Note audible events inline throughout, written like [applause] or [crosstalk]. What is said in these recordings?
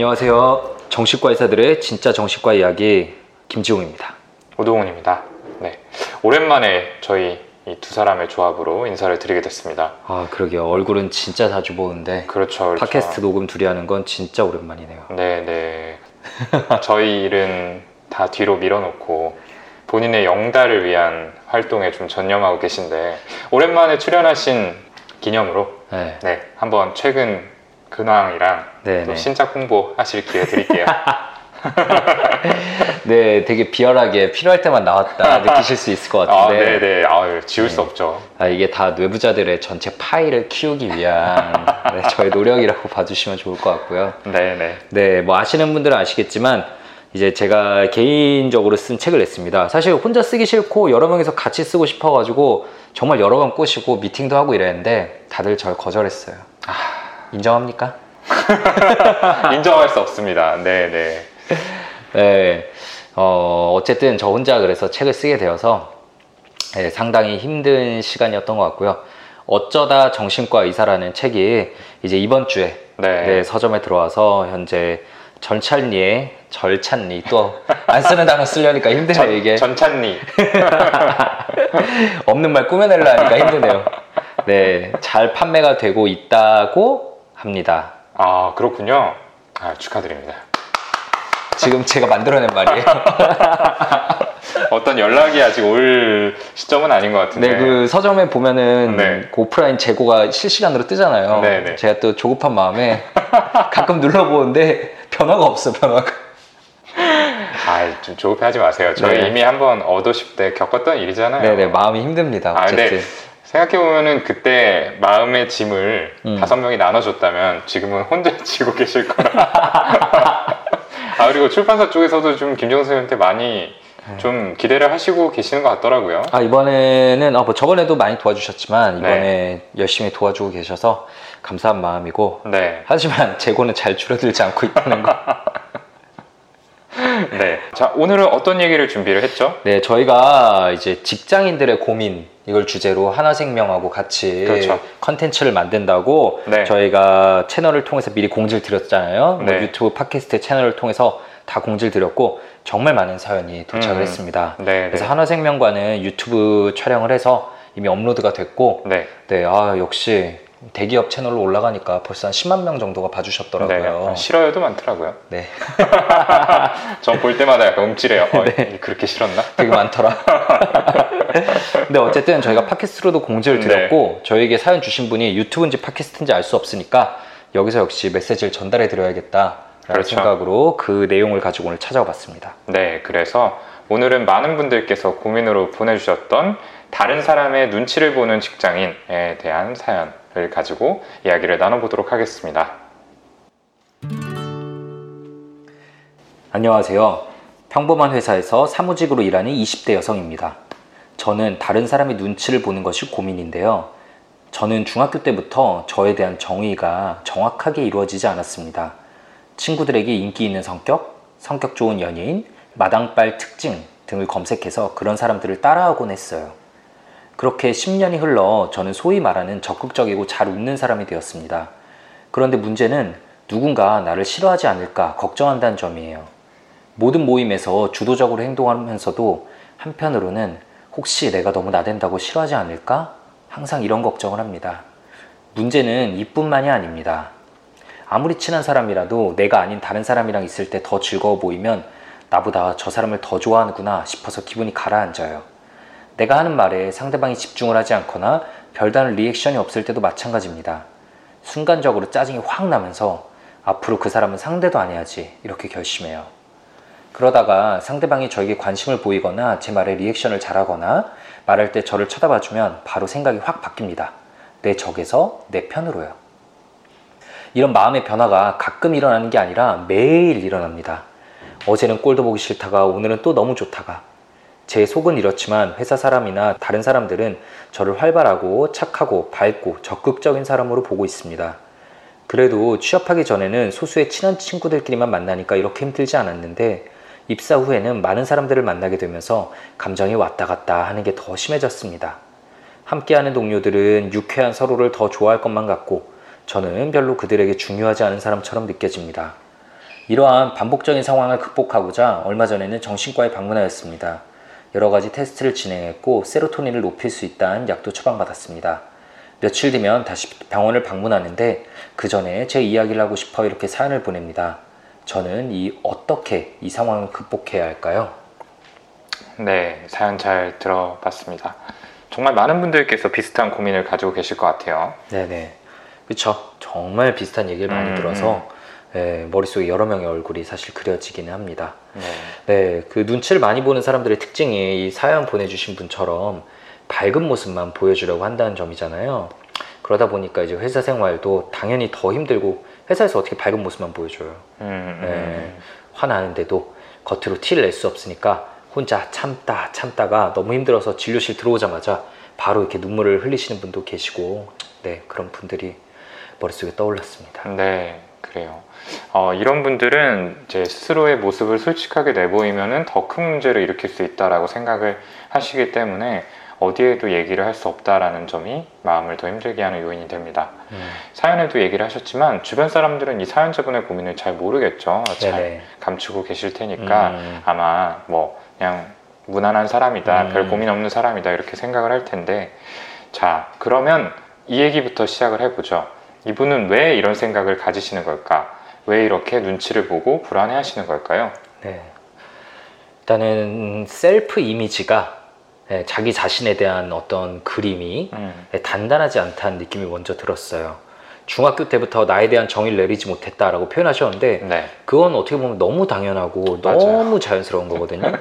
안녕하세요. 정신과 의사들의 진짜 정신과 이야기 김지용입니다. 오동훈입니다. 네. 오랜만에 저희 이 두 사람의 조합으로 인사를 드리게 됐습니다. 아 그러게요. 얼굴은 진짜 자주 보는데 그렇죠. 그렇죠. 팟캐스트 녹음 둘이 하는 건 진짜 오랜만이네요. 네, 네. [laughs] 저희 일은 다 뒤로 밀어놓고 본인의 영달을 위한 활동에 좀 전념하고 계신데 오랜만에 출연하신 기념으로 네, 네, 한번 최근 근황이랑 네, 또 네. 신작 홍보 하실 기회 드릴게요. [laughs] 네, 되게 비열하게 필요할 때만 나왔다 느끼실 수 있을 것 아, 같은데 네, 네. 아유, 지울 수 없죠. 아, 이게 다 뇌부자들의 전체 파일을 키우기 위한 [laughs] 네, 저의 노력이라고 봐주시면 좋을 것 같고요. 네, 네. 네, 뭐 아시는 분들은 아시겠지만 이제 제가 개인적으로 쓴 책을 냈습니다. 사실 혼자 쓰기 싫고 여러 명이서 같이 쓰고 싶어가지고 정말 여러 번 꼬시고 미팅도 하고 이랬는데 다들 절 거절했어요. 아, 인정합니까? [laughs] 인정할 수 없습니다. 네, 네. 네, 어, 어쨌든 저 혼자 그래서 책을 쓰게 되어서 네, 상당히 힘든 시간이었던 것 같고요. 어쩌다 정신과 의사라는 책이 이제 이번 주에 네. 네, 서점에 들어와서 현재 전찬리의 절찬리 또 안 쓰는 단어 쓰려니까 힘드네요 이게 전찬리. [laughs] 없는 말 꾸며내려 하니까 힘드네요. 네, 잘 판매가 되고 있다고 합니다. 아, 그렇군요. 아, 축하드립니다. 지금 제가 만들어낸 말이에요. [laughs] 어떤 연락이 아직 올 시점은 아닌 것 같은데. 네, 그 서점에 보면은 네. 그 오프라인 재고가 실시간으로 뜨잖아요. 네, 네. 제가 또 조급한 마음에 [laughs] 가끔 눌러보는데 변화가 없어, 변화가. 아, 좀 조급해하지 마세요. 저희 네. 이미 한번 어도십 때 겪었던 일이잖아요. 네 네, 마음이 힘듭니다. 아, 어쨌든. 근데 생각해보면은 그때 마음의 짐을 음. 다섯 명이 나눠줬다면 지금은 혼자 [laughs] 지고 계실 거라. [laughs] 아, 그리고 출판사 쪽에서도 좀 김정은 선생님한테 많이 네. 좀 기대를 하시고 계시는 것 같더라고요. 아, 이번에는, 아, 뭐 저번에도 많이 도와주셨지만, 이번에 네. 열심히 도와주고 계셔서 감사한 마음이고, 네. 하지만 재고는 잘 줄어들지 않고 있다는 거. [laughs] 네. 자, 오늘은 어떤 얘기를 준비를 했죠? 네, 저희가 이제 직장인들의 고민, 이걸 주제로 한화생명하고 같이 그렇죠. 컨텐츠를 만든다고 네. 저희가 채널을 통해서 미리 공지를 드렸잖아요. 뭐 네. 유튜브 팟캐스트 채널을 통해서 다 공지를 드렸고 정말 많은 사연이 도착을 음. 했습니다. 네. 그래서 네. 한화생명과는 유튜브 촬영을 해서 이미 업로드가 됐고 네. 네, 아 역시 대기업 채널로 올라가니까 벌써 한 10만 명 정도가 네. 봐주셨더라고요. 싫어요도 많더라고요. 네, [laughs] 전 볼 때마다 약간 움찔해요. 어, 네. 그렇게 싫었나? 되게 많더라. [laughs] 근데 어쨌든 저희가 팟캐스트로도 공지를 네. 드렸고 저희에게 사연 주신 분이 유튜브인지 팟캐스트인지 알 수 없으니까 여기서 역시 메시지를 전달해 드려야겠다 라는 그렇죠. 생각으로 그 내용을 가지고 오늘 찾아와 봤습니다. 네, 그래서 오늘은 많은 분들께서 고민으로 보내주셨던 다른 사람의 눈치를 보는 직장인에 대한 사연 을 가지고 이야기를 나눠보도록 하겠습니다. 안녕하세요. 평범한 회사에서 사무직으로 일하는 20대 여성입니다. 저는 다른 사람의 눈치를 보는 것이 고민인데요. 저는 중학교 때부터 저에 대한 정의가 정확하게 이루어지지 않았습니다. 친구들에게 인기 있는 성격, 성격 좋은 연예인, 마당발 특징 등을 검색해서 그런 사람들을 따라하곤 했어요. 그렇게 10년이 흘러 저는 소위 말하는 적극적이고 잘 웃는 사람이 되었습니다. 그런데 문제는 누군가 나를 싫어하지 않을까 걱정한다는 점이에요. 모든 모임에서 주도적으로 행동하면서도 한편으로는 혹시 내가 너무 나댄다고 싫어하지 않을까? 항상 이런 걱정을 합니다. 문제는 이뿐만이 아닙니다. 아무리 친한 사람이라도 내가 아닌 다른 사람이랑 있을 때 더 즐거워 보이면 나보다 저 사람을 더 좋아하는구나 싶어서 기분이 가라앉아요. 내가 하는 말에 상대방이 집중을 하지 않거나 별다른 리액션이 없을 때도 마찬가지입니다. 순간적으로 짜증이 확 나면서 앞으로 그 사람은 상대도 안 해야지 이렇게 결심해요. 그러다가 상대방이 저에게 관심을 보이거나 제 말에 리액션을 잘하거나 말할 때 저를 쳐다봐주면 바로 생각이 확 바뀝니다. 내 적에서 내 편으로요. 이런 마음의 변화가 가끔 일어나는 게 아니라 매일 일어납니다. 어제는 꼴도 보기 싫다가 오늘은 또 너무 좋다가 제 속은 이렇지만 회사 사람이나 다른 사람들은 저를 활발하고 착하고 밝고 적극적인 사람으로 보고 있습니다. 그래도 취업하기 전에는 소수의 친한 친구들끼리만 만나니까 이렇게 힘들지 않았는데 입사 후에는 많은 사람들을 만나게 되면서 감정이 왔다 갔다 하는 게 더 심해졌습니다. 함께하는 동료들은 유쾌한 서로를 더 좋아할 것만 같고 저는 별로 그들에게 중요하지 않은 사람처럼 느껴집니다. 이러한 반복적인 상황을 극복하고자 얼마 전에는 정신과에 방문하였습니다. 여러 가지 테스트를 진행했고 세로토닌을 높일 수 있다는 약도 처방받았습니다. 며칠 뒤면 다시 병원을 방문하는데 그 전에 제 이야기를 하고 싶어 이렇게 사연을 보냅니다. 저는 이 어떻게 이 상황을 극복해야 할까요? 네, 사연 잘 들어봤습니다. 정말 많은 분들께서 비슷한 고민을 가지고 계실 것 같아요. 네네. 그쵸. 정말 비슷한 얘기를 많이 음, 들어서 예, 머릿속에 여러 명의 얼굴이 사실 그려지기는 합니다. 네. 네, 그 눈치를 많이 보는 사람들의 특징이 이 사연 보내주신 분처럼 밝은 모습만 보여주려고 한다는 점이잖아요. 그러다 보니까 이제 회사 생활도 당연히 더 힘들고 회사에서 어떻게 밝은 모습만 보여줘요. 음, 네, 음, 화나는데도 겉으로 티를 낼 수 없으니까 혼자 참다 참다가 너무 힘들어서 진료실 들어오자마자 바로 이렇게 눈물을 흘리시는 분도 계시고 네 그런 분들이 머릿속에 떠올랐습니다. 네, 그래요. 어, 이런 분들은 제 스스로의 모습을 솔직하게 내보이면은 더큰 문제를 일으킬 수 있다라고 생각을 하시기 때문에 어디에도 얘기를 할 수 없다라는 점이 마음을 더 힘들게 하는 요인이 됩니다. 음, 사연에도 얘기를 하셨지만 주변 사람들은 이 사연자분의 고민을 잘 모르겠죠. 잘 네네. 감추고 계실 테니까 음, 아마 뭐 그냥 무난한 사람이다, 음. 별 고민 없는 사람이다 이렇게 생각을 할 텐데 자 그러면 이 얘기부터 시작을 해보죠. 이분은 왜 이런 생각을 가지시는 걸까? 왜 이렇게 눈치를 보고 불안해 하시는 걸까요? 네. 일단은 셀프 이미지가 네, 자기 자신에 대한 어떤 그림이 음, 네, 단단하지 않다는 느낌이 먼저 들었어요. 중학교 때부터 나에 대한 정의를 내리지 못했다라고 표현하셨는데 네, 그건 어떻게 보면 너무 당연하고 맞아요. 너무 자연스러운 거거든요.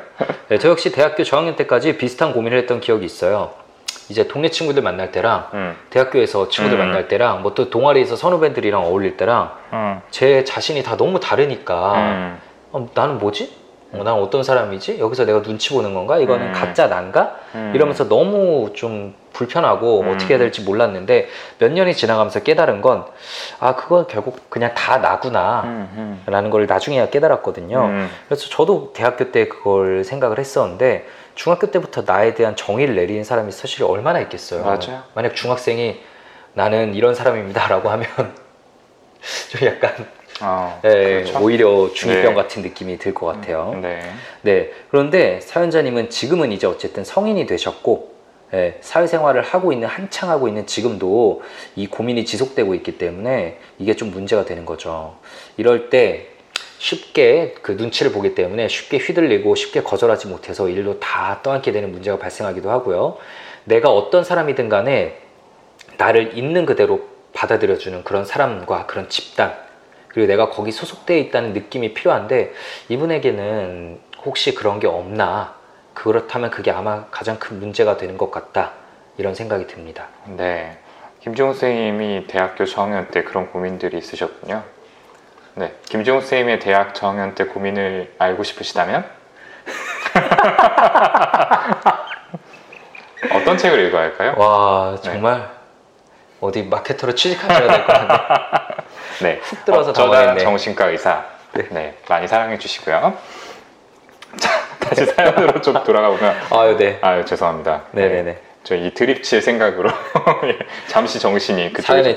네, 저 역시 대학교 저학년 때까지 비슷한 고민을 했던 기억이 있어요. 이제 동네 친구들 만날 때랑 음, 대학교에서 친구들 음. 만날 때랑 뭐 또 동아리에서 선후배들이랑 어울릴 때랑 음, 제 자신이 다 너무 다르니까 음, 어, 나는 뭐지? 어, 난 어떤 사람이지? 여기서 내가 눈치 보는 건가? 이거는 음. 가짜 난가? 음. 이러면서 너무 좀 불편하고 음. 어떻게 해야 될지 몰랐는데 몇 년이 지나가면서 깨달은 건 아 그건 결국 그냥 다 나구나 음, 음, 라는 걸 나중에야 깨달았거든요 음, 그래서 저도 대학교 때 그걸 생각을 했었는데 중학교 때부터 나에 대한 정의를 내리는 사람이 사실 얼마나 있겠어요 맞아요. 만약 중학생이 나는 이런 사람입니다 라고 하면 [laughs] 좀 약간 어, 예, 그렇죠. 오히려 중2병 네. 같은 느낌이 들 것 같아요 네, 네. 그런데 사연자님은 지금은 이제 어쨌든 성인이 되셨고, 예, 사회생활을 하고 있는, 한창 하고 있는 지금도 이 고민이 지속되고 있기 때문에 이게 좀 문제가 되는 거죠. 이럴 때 쉽게 그 눈치를 보기 때문에 쉽게 휘둘리고 쉽게 거절하지 못해서 일로 다 떠안게 되는 문제가 발생하기도 하고요. 내가 어떤 사람이든 간에 나를 있는 그대로 받아들여주는 그런 사람과 그런 집단, 그리고 내가 거기 소속되어 있다는 느낌이 필요한데 이분에게는 혹시 그런 게 없나 그렇다면 그게 아마 가장 큰 문제가 되는 것 같다 이런 생각이 듭니다 네. 김지훈 선생님이 대학교 저학년 때 그런 고민들이 있으셨군요. 네. 김지훈 선생님의 대학 저학년 때 고민을 알고 싶으시다면? [laughs] 어떤 책을 읽어야 할까요? 와 정말 어디 마케터로 취직하셔야 될 것 같네 [laughs] 네. 훅 어쩌다 당황했네. 정신과 의사. 네. 네. 많이 사랑해 주시고요. 자, 다시 사연으로 좀 돌아가 보면 아유 네 아유, 죄송합니다. 네네네 저이 드립 칠 생각으로 [laughs] 잠시 정신이 그쪽에 사연에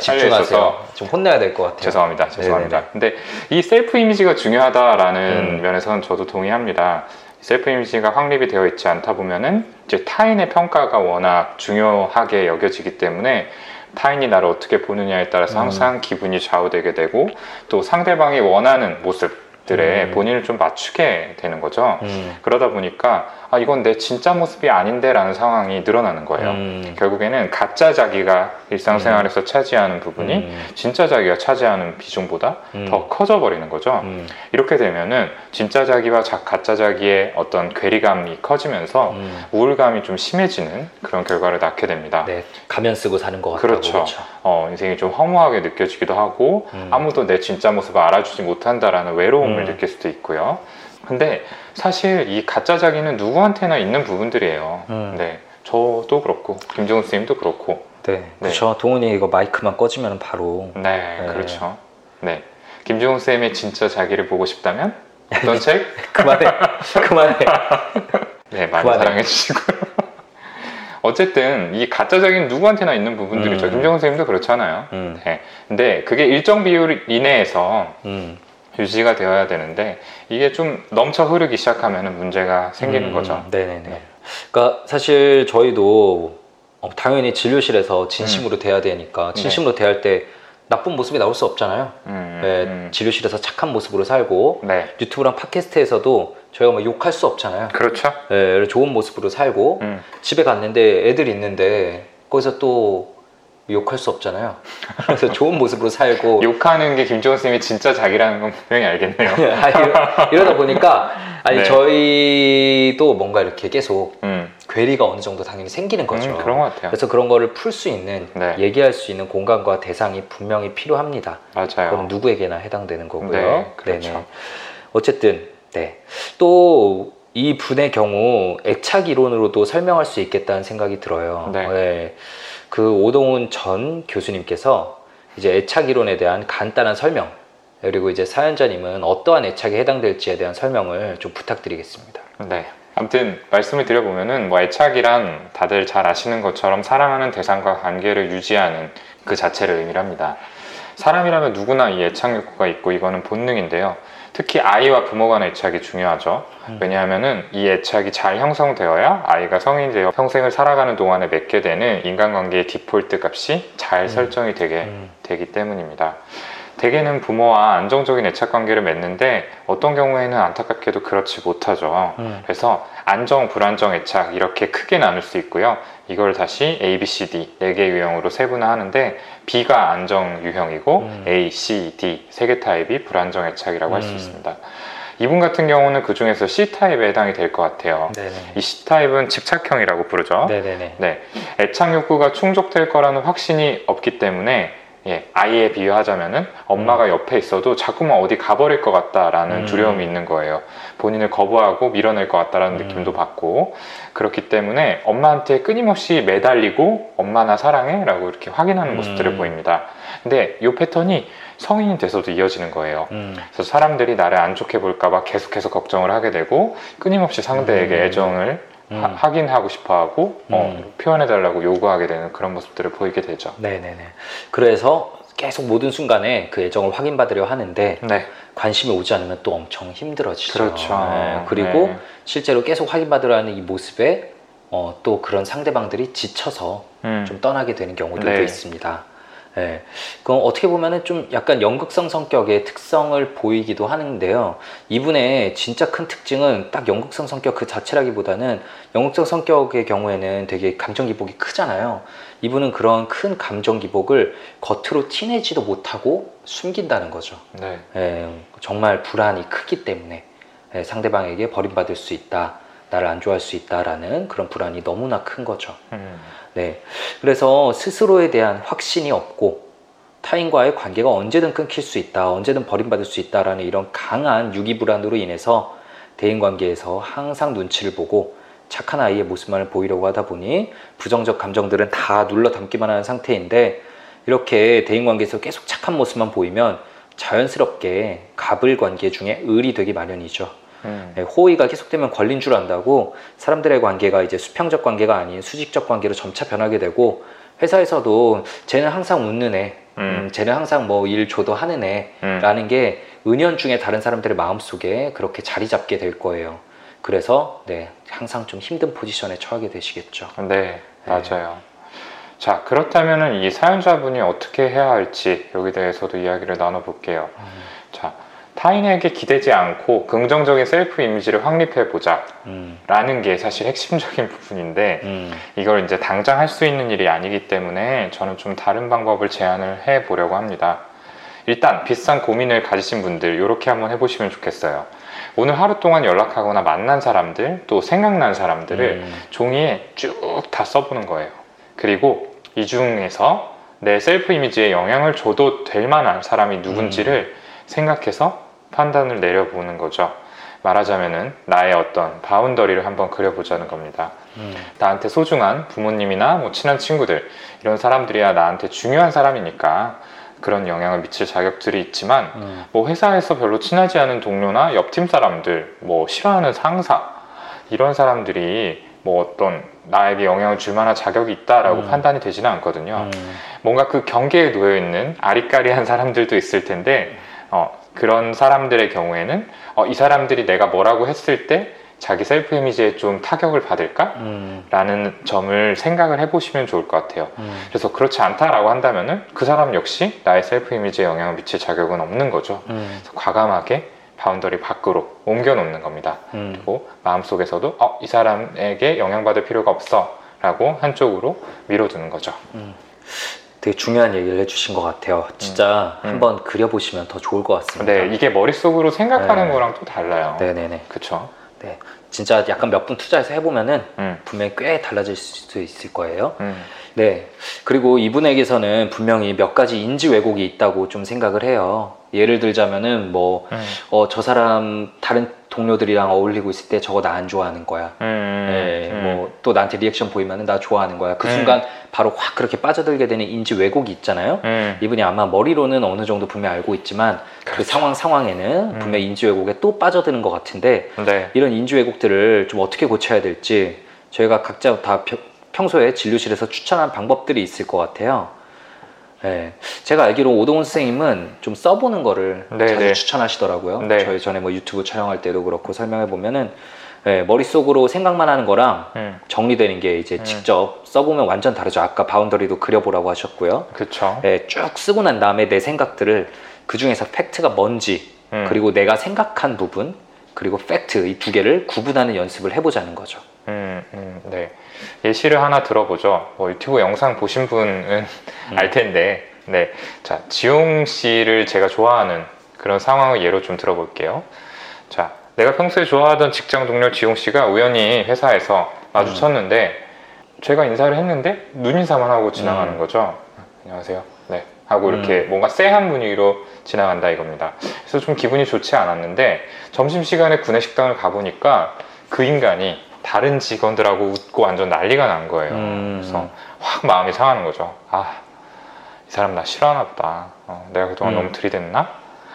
좀 혼내야 될 것 같아요 죄송합니다. 죄송합니다. 네네네. 근데 이 self image가 중요하다라는 음. 면에서는 저도 동의합니다. self image가 확립이 되어 있지 않다 보면은 이제 타인의 평가가 워낙 중요하게 여겨지기 때문에 타인이 나를 어떻게 보느냐에 따라서 음. 항상 기분이 좌우되게 되고 또 상대방이 원하는 모습들에 음. 본인을 좀 맞추게 되는 거죠. 음, 그러다 보니까 아 이건 내 진짜 모습이 아닌데라는 상황이 늘어나는 거예요. 음, 결국에는 가짜 자기가 일상생활에서 차지하는 부분이 음, 진짜 자기가 차지하는 비중보다 음. 더 커져 버리는 거죠. 음, 이렇게 되면은 진짜 자기와 자- 가짜 자기의 어떤 괴리감이 커지면서 음. 우울감이 좀 심해지는 그런 결과를 낳게 됩니다. 네 가면 쓰고 사는 것 같다고 그렇죠. 어, 인생이 좀 허무하게 느껴지기도 하고 음. 아무도 내 진짜 모습을 알아주지 못한다라는 외로움을 음. 느낄 수도 있고요. 근데 사실 이 가짜 자기는 누구한테나 있는 부분들이에요. 음. 네. 저도 그렇고 김정은 선생님도 그렇고 네, 네. 그렇죠. 동훈이 이거 마이크만 꺼지면 바로 네, 네. 그렇죠. 네. 김종훈 쌤의 진짜 자기를 보고 싶다면 어떤 [laughs] 책? 그만해, [laughs] 그만해. 네, 많이 그만해. 사랑해 주시고요. 어쨌든 이 가짜 자기는 누구한테나 있는 부분들이죠. 음. 김종훈 쌤도 그렇잖아요. 음, 네. 근데 그게 일정 비율 이내에서 음, 유지가 되어야 되는데 이게 좀 넘쳐 흐르기 시작하면 문제가 생기는 음, 거죠. 네네네. 네. 그러니까 사실 저희도 어, 당연히 진료실에서 진심으로 음. 대해야 되니까 진심으로 대할 때 나쁜 모습이 나올 수 없잖아요. 음, 네, 음. 진료실에서 착한 모습으로 살고 네, 유튜브랑 팟캐스트에서도 저희가 뭐 욕할 수 없잖아요. 그렇죠. 네, 좋은 모습으로 살고 음, 집에 갔는데 애들 있는데 거기서 또 욕할 수 없잖아요. 그래서 좋은 모습으로 살고 [laughs] 욕하는 게 김종원 선생님이 진짜 자기라는 건 분명히 알겠네요. 아니, 이러- 이러다 보니까 아니 네. 저희도 뭔가 이렇게 계속 음, 괴리가 어느 정도 당연히 생기는 거죠. 음, 그런 것 같아요. 그래서 그런 거를 풀 수 있는 네. 얘기할 수 있는 공간과 대상이 분명히 필요합니다. 맞아요. 그럼 누구에게나 해당되는 거고요. 네, 그렇죠. 네네. 어쨌든 네. 또 이 분의 경우 애착 이론으로도 설명할 수 있겠다는 생각이 들어요. 네. 그 오동훈 전 교수님께서 이제 애착 이론에 대한 간단한 설명 그리고 이제 사연자님은 어떠한 애착에 해당될지에 대한 설명을 좀 부탁드리겠습니다. 네. 아무튼 말씀을 드려보면은 뭐 애착이란 다들 잘 아시는 것처럼 사랑하는 대상과 관계를 유지하는 그 자체를 의미를 합니다. 사람이라면 누구나 이 애착 욕구가 있고 이거는 본능인데요. 특히 아이와 부모 간의 애착이 중요하죠. 음. 왜냐하면은 이 애착이 잘 형성되어야 아이가 성인이 되어 평생을 살아가는 동안에 맺게 되는 인간관계의 디폴트 값이 잘 음. 설정이 되게 음. 되기 때문입니다. 대개는 부모와 안정적인 애착 관계를 맺는데 어떤 경우에는 안타깝게도 그렇지 못하죠. 음. 그래서 안정, 불안정 애착 이렇게 크게 나눌 수 있고요. 이걸 다시 A, B, C, D 네 개 유형으로 세분화하는데 B가 안정 유형이고 음. A, C, D 세 개 타입이 불안정 애착이라고 할수 음. 있습니다. 이분 같은 경우는 그 중에서 C 타입에 해당이 될 것 같아요. 네네. 이 C 타입은 집착형이라고 부르죠. 네네네. 네, 애착 욕구가 충족될 거라는 확신이 없기 때문에 예, 아이에 비유하자면은 엄마가 옆에 있어도 자꾸만 어디 가버릴 것 같다라는 음. 두려움이 있는 거예요. 본인을 거부하고 밀어낼 것 같다라는 음. 느낌도 받고 그렇기 때문에 엄마한테 끊임없이 매달리고 엄마 나 사랑해라고 이렇게 확인하는 음. 모습들을 보입니다. 근데 이 패턴이 성인이 돼서도 이어지는 거예요. 음. 그래서 사람들이 나를 안 좋게 볼까봐 계속해서 걱정을 하게 되고 끊임없이 상대에게 음. 애정을 음. 하- 확인하고 싶어하고 어, 음. 표현해달라고 요구하게 되는 그런 모습들을 보이게 되죠. 네네네. 그래서 계속 모든 순간에 그 애정을 확인받으려 하는데 네, 관심이 오지 않으면 또 엄청 힘들어지죠. 그렇죠. 네, 그리고 네. 실제로 계속 확인받으려 하는 이 모습에 어, 또 그런 상대방들이 지쳐서 음, 좀 떠나게 되는 경우들도 네. 있습니다. 예. 그럼 어떻게 보면은 좀 약간 연극성 성격의 특성을 보이기도 하는데요. 이분의 진짜 큰 특징은 딱 연극성 성격 그 자체라기보다는 연극성 성격의 경우에는 되게 감정 기복이 크잖아요. 이분은 그런 큰 감정 기복을 겉으로 티내지도 못하고 숨긴다는 거죠. 네, 예, 정말 불안이 크기 때문에 예, 상대방에게 버림받을 수 있다, 나를 안 좋아할 수 있다라는 그런 불안이 너무나 큰 거죠. 음, 네. 그래서 스스로에 대한 확신이 없고 타인과의 관계가 언제든 끊길 수 있다, 언제든 버림받을 수 있다라는 이런 강한 유기불안으로 인해서 대인 관계에서 항상 눈치를 보고 착한 아이의 모습만을 보이려고 하다 보니 부정적 감정들은 다 눌러 담기만 하는 상태인데 이렇게 대인 관계에서 계속 착한 모습만 보이면 자연스럽게 갑을 관계 중에 을이 되기 마련이죠. 음, 네, 호의가 계속되면 걸린 줄 안다고 사람들의 관계가 이제 수평적 관계가 아닌 수직적 관계로 점차 변하게 되고 회사에서도 쟤는 항상 웃는 애, 음, 음, 쟤는 항상 뭐 일 줘도 하는 음, 애라는 게 은연중에 다른 사람들의 마음속에 그렇게 자리 잡게 될 거예요. 그래서 네, 항상 좀 힘든 포지션에 처하게 되시겠죠. 네, 맞아요. 자, 그렇다면은 이 사연자분이 어떻게 해야 할지 여기 대해서도 이야기를 나눠볼게요. 자, 타인에게 기대지 않고 긍정적인 셀프 이미지를 확립해 보자. 음, 라는 게 사실 핵심적인 [laughs] 부분인데 음, 이걸 이제 당장 할 수 있는 일이 아니기 때문에 저는 좀 다른 방법을 제안을 해 보려고 합니다. 일단 비슷한 고민을 가지신 분들 이렇게 한번 해보시면 좋겠어요. 오늘 하루 동안 연락하거나 만난 사람들 또 생각난 사람들을 음, 종이에 쭉 다 써보는 거예요. 그리고 이 중에서 내 self image에 영향을 줘도 될 만한 사람이 누군지를 생각해서 판단을 내려보는 거죠. 말하자면은 나의 어떤 boundary를 한번 그려보자는 겁니다. 음, 나한테 소중한 부모님이나 뭐 친한 친구들 이런 사람들이야 나한테 중요한 사람이니까 그런 영향을 미칠 자격들이 있지만 음, 뭐 회사에서 별로 친하지 않은 동료나 옆팀 사람들 뭐 싫어하는 상사 이런 사람들이 뭐 어떤 나에게 영향을 줄 만한 자격이 있다라고 음. 판단이 되지는 않거든요. 음, 뭔가 그 경계에 놓여 있는 아리까리한 사람들도 있을 텐데 어, 그런 사람들의 경우에는 어, 이 사람들이 내가 뭐라고 했을 때 자기 self image에 좀 타격을 받을까? 음, 라는 점을 생각을 해보시면 좋을 것 같아요. 음, 그래서 그렇지 않다라고 한다면은 그 사람 역시 나의 self image에 영향을 미칠 자격은 없는 거죠. 음, 과감하게 boundary 밖으로 옮겨 놓는 겁니다. 음. 그리고 마음속에서도 어, 이 사람에게 영향받을 필요가 없어 라고 한쪽으로 밀어두는 거죠. 되게 중요한 얘기를 해주신 것 같아요. 진짜 음. 한번 그려보시면 더 좋을 것 같습니다. 네, 이게 머릿속으로 생각하는 네. 거랑 또 달라요. 네네네. 그쵸? 네. 진짜 약간 몇 분 투자해서 해보면은 음, 분명히 꽤 달라질 수도 있을 거예요. 음, 네. 그리고 이분에게서는 분명히 몇 가지 인지 왜곡이 있다고 좀 생각을 해요. 예를 들자면은 뭐, 음, 어, 저 사람 다른 동료들이랑 어울리고 있을 때 저거 나 안 좋아하는 거야. 음, 네, 음. 뭐또 나한테 리액션 보이면은 나 좋아하는 거야. 그 음. 순간 바로 확 그렇게 빠져들게 되는 인지 왜곡이 있잖아요. 음, 이분이 아마 머리로는 어느 정도 분명 알고 있지만 그 그렇죠. 상황 상황에는 음. 분명 히 인지 왜곡에 또 빠져드는 것 같은데 네. 이런 인지 왜곡들을 좀 어떻게 고쳐야 될지 저희가 각자 다 펴- 평소에 진료실에서 추천한 방법들이 있을 것 같아요. 네. 제가 알기로 오동훈 선생님은 좀 써보는 거를 네, 자주 네. 추천하시더라고요. 네. 저희 전에 뭐 유튜브 촬영할 때도 그렇고 설명해 보면은 네, 머릿속으로 생각만 하는 거랑 음, 정리되는 게 이제 음. 직접 써보면 완전 다르죠. 아까 boundary도 그려보라고 하셨고요. 그쵸. 네, 쭉 쓰고 난 다음에 내 생각들을 그 중에서 팩트가 뭔지 음, 그리고 내가 생각한 부분 그리고 팩트 이 두 개를 구분하는 연습을 해보자는 거죠. 음, 음, 네. 예시를 하나 들어보죠. 뭐 유튜브 영상 보신 분은 음. 알 텐데, 네. 자, 지용 씨를 제가 좋아하는 그런 상황을 예로 좀 들어볼게요. 자, 내가 평소에 좋아하던 직장 동료 지용 씨가 우연히 회사에서 마주쳤는데, 제가 인사를 했는데, 눈인사만 하고 지나가는 음. 거죠. 안녕하세요. 네. 하고 이렇게 뭔가 쎄한 분위기로 지나간다 이겁니다. 그래서 좀 기분이 좋지 않았는데, 점심시간에 구내식당을 가보니까 그 인간이 다른 직원들하고 웃고 완전 난리가 난 거예요. 음. 그래서 확 마음이 상하는 거죠. 아, 이 사람 나 싫어하나 보다. 어, 내가 그동안 음. 너무 들이댔나?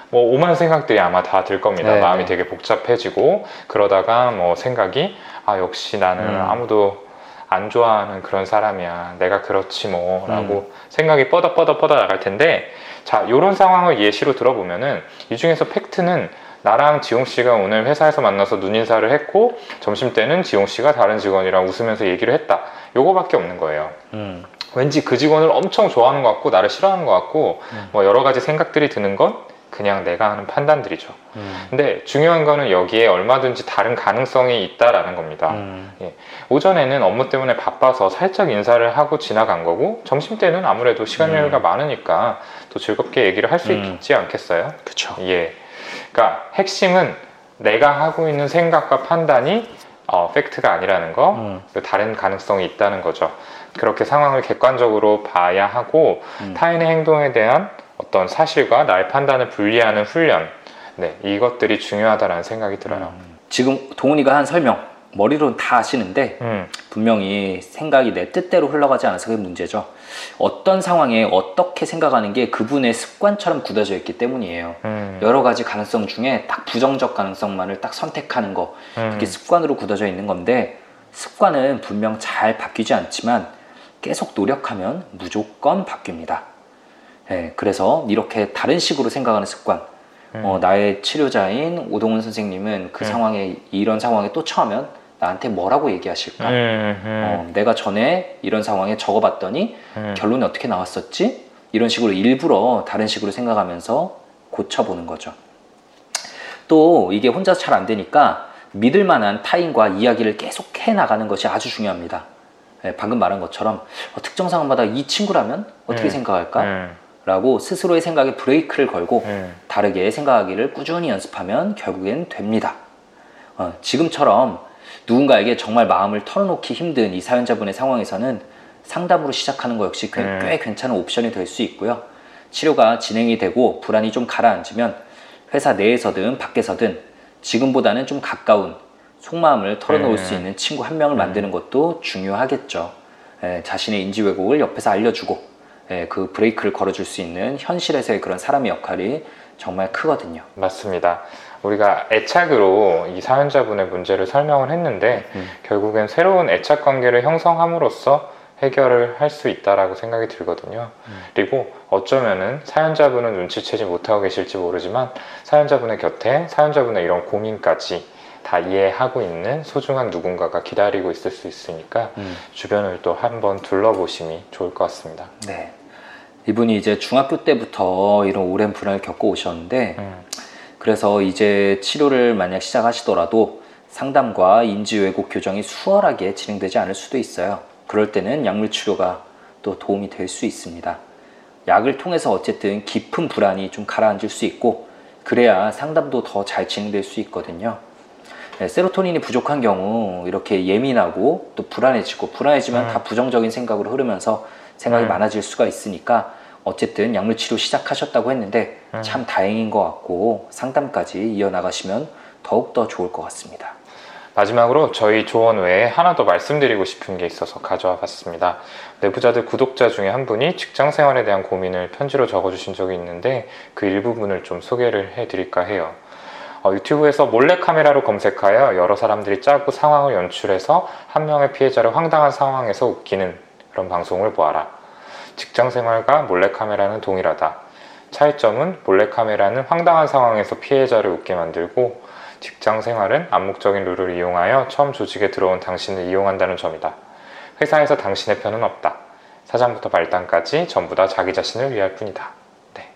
뭐 오만 생각들이 아마 다 들 겁니다. 네, 마음이 네. 되게 복잡해지고 그러다가 뭐 생각이 아 역시 나는 음. 아무도 안 좋아하는 그런 사람이야. 내가 그렇지 뭐라고 음. 생각이 뻗어 뻗어 나갈 텐데 자 이런 상황을 예시로 들어보면은 이 중에서 팩트는 나랑 지용 씨가 오늘 회사에서 만나서 눈인사를 했고 점심 때는 지용 씨가 다른 직원이랑 웃으면서 얘기를 했다. 요거밖에 없는 거예요. 음, 왠지 그 직원을 엄청 좋아하는 것 같고 나를 싫어하는 것 같고 음. 뭐 여러 가지 생각들이 드는 건 그냥 내가 하는 판단들이죠. 음, 근데 중요한 거는 여기에 얼마든지 다른 가능성이 있다라는 겁니다. 음, 오전에는 업무 때문에 바빠서 살짝 인사를 하고 지나간 거고 점심 때는 아무래도 시간 음. 여유가 많으니까 또 즐겁게 얘기를 할수 음. 있지 않겠어요? 그쵸. 예. 그러니까 핵심은 내가 하고 있는 생각과 판단이 어, 팩트가 아니라는 거, 음, 그 다른 가능성이 있다는 거죠. 그렇게 상황을 객관적으로 봐야 하고 음. 타인의 행동에 대한 어떤 사실과 나의 판단을 분리하는 훈련, 네 이것들이 중요하다라는 생각이 들어요. 지금 동훈이가 한 설명 머리로는 다 아시는데 음, 분명히 생각이 내 뜻대로 흘러가지 않아서 그게 문제죠. 어떤 상황에 어떻게 생각하는 게 그분의 습관처럼 굳어져 있기 때문이에요. 음, 여러 가지 가능성 중에 딱 부정적 가능성만을 딱 선택하는 거 음, 그게 습관으로 굳어져 있는 건데 습관은 분명 잘 바뀌지 않지만 계속 노력하면 무조건 바뀝니다. 예, 그래서 이렇게 다른 식으로 생각하는 습관. 음. 어, 나의 치료자인 오동훈 선생님은 그 음. 상황에 이런 상황에 또 처하면 나한테 뭐라고 얘기하실까? 음, 음, 어, 내가 전에 이런 상황에 적어봤더니 음. 결론이 어떻게 나왔었지? 이런 식으로 일부러 다른 식으로 생각하면서 고쳐보는 거죠. 또 이게 혼자 잘 안 되니까 믿을 만한 타인과 이야기를 계속 해 나가는 것이 아주 중요합니다. 예, 방금 말한 것처럼 어, 특정 상황마다 이 친구라면 어떻게 음. 생각할까? 음, 라고 스스로의 생각에 브레이크를 걸고 음, 다르게 생각하기를 꾸준히 연습하면 결국엔 됩니다. 어, 지금처럼 누군가에게 정말 마음을 털어놓기 힘든 이 사연자분의 상황에서는 상담으로 시작하는 것 역시 꽤, 음. 꽤 괜찮은 옵션이 될 수 있고요. 치료가 진행이 되고 불안이 좀 가라앉으면 회사 내에서든 밖에서든 지금보다는 좀 가까운 속마음을 털어놓을 음. 수 있는 친구 한 명을 만드는 것도 중요하겠죠. 예, 자신의 인지 왜곡을 옆에서 알려주고 예, 그 브레이크를 걸어줄 수 있는 현실에서의 그런 사람의 역할이 정말 크거든요. 맞습니다. 우리가 애착으로 이 사연자분의 문제를 설명을 했는데 음. 결국엔 새로운 애착 관계를 형성함으로써 해결을 할 수 있다라고 생각이 들거든요. 그리고 어쩌면은 사연자분은 눈치채지 못하고 계실지 모르지만 사연자분의 곁에 사연자분의 이런 고민까지 다 이해하고 있는 소중한 누군가가 기다리고 있을 수 있으니까 음. 주변을 또 한번 둘러보심이 좋을 것 같습니다. 네. 이분이 이제 중학교 때부터 이런 오랜 불안을 겪고 오셨는데 음, 그래서 이제 치료를 만약 시작하시더라도 상담과 인지 왜곡 교정이 수월하게 진행되지 않을 수도 있어요. 그럴 때는 약물 치료가 또 도움이 될 수 있습니다. 약을 통해서 어쨌든 깊은 불안이 좀 가라앉을 수 있고 그래야 상담도 더 잘 진행될 수 있거든요. 네, 세로토닌이 부족한 경우 이렇게 예민하고 또 불안해지고 불안해지면 음. 다 부정적인 생각으로 흐르면서 생각이 음. 많아질 수가 있으니까 어쨌든 약물 치료 시작하셨다고 했는데 음. 참 다행인 것 같고 상담까지 이어나가시면 더욱더 좋을 것 같습니다. 마지막으로 저희 조언 외에 하나 더 말씀드리고 싶은 게 있어서 가져와 봤습니다. 내부자들 구독자 중에 한 분이 직장 생활에 대한 고민을 편지로 적어주신 적이 있는데 그 일부분을 좀 소개를 해드릴까 해요. 어, 유튜브에서 몰래카메라로 검색하여 여러 사람들이 짜고 상황을 연출해서 한 명의 피해자를 황당한 상황에서 웃기는 그런 방송을 보아라. 직장 생활과 몰래카메라는 동일하다. 차이점은 몰래카메라는 황당한 상황에서 피해자를 웃게 만들고 직장 생활은 암묵적인 룰을 이용하여 처음 조직에 들어온 당신을 이용한다는 점이다. 회사에서 당신의 편은 없다. 사장부터 발단까지 전부 다 자기 자신을 위할 뿐이다. 네.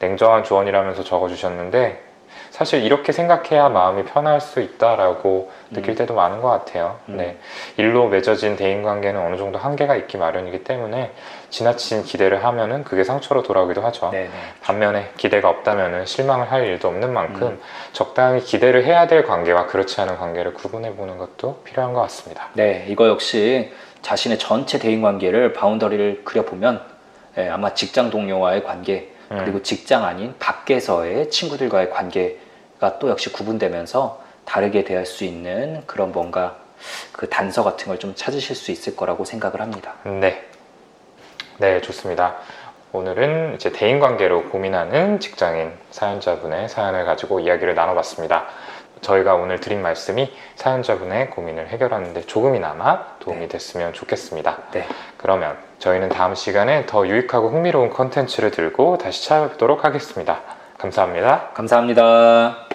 냉정한 조언이라면서 적어주셨는데 사실 이렇게 생각해야 마음이 편할 수 있다라고 느낄 때도 많은 것 같아요. 음. 네. 일로 맺어진 대인관계는 어느 정도 한계가 있기 마련이기 때문에 지나친 기대를 하면은 그게 상처로 돌아오기도 하죠. 네네. 반면에 기대가 없다면 실망을 할 일도 없는 만큼 음. 적당히 기대를 해야 될 관계와 그렇지 않은 관계를 구분해 보는 것도 필요한 것 같습니다. 네, 이거 역시 자신의 전체 대인 관계를 바운더리를 그려보면 예, 아마 직장 동료와의 관계 음. 그리고 직장 아닌 밖에서의 친구들과의 관계가 또 역시 구분되면서 다르게 대할 수 있는 그런 뭔가 그 단서 같은 걸 좀 찾으실 수 있을 거라고 생각을 합니다. 네. 네, 좋습니다. 오늘은 이제 대인 관계로 고민하는 직장인 사연자분의 사연을 가지고 이야기를 나눠봤습니다. 저희가 오늘 드린 말씀이 사연자분의 고민을 해결하는데 조금이나마 도움이 네. 됐으면 좋겠습니다. 네, 그러면 저희는 다음 시간에 더 유익하고 흥미로운 컨텐츠를 들고 다시 찾아뵙도록 하겠습니다. 감사합니다. 감사합니다.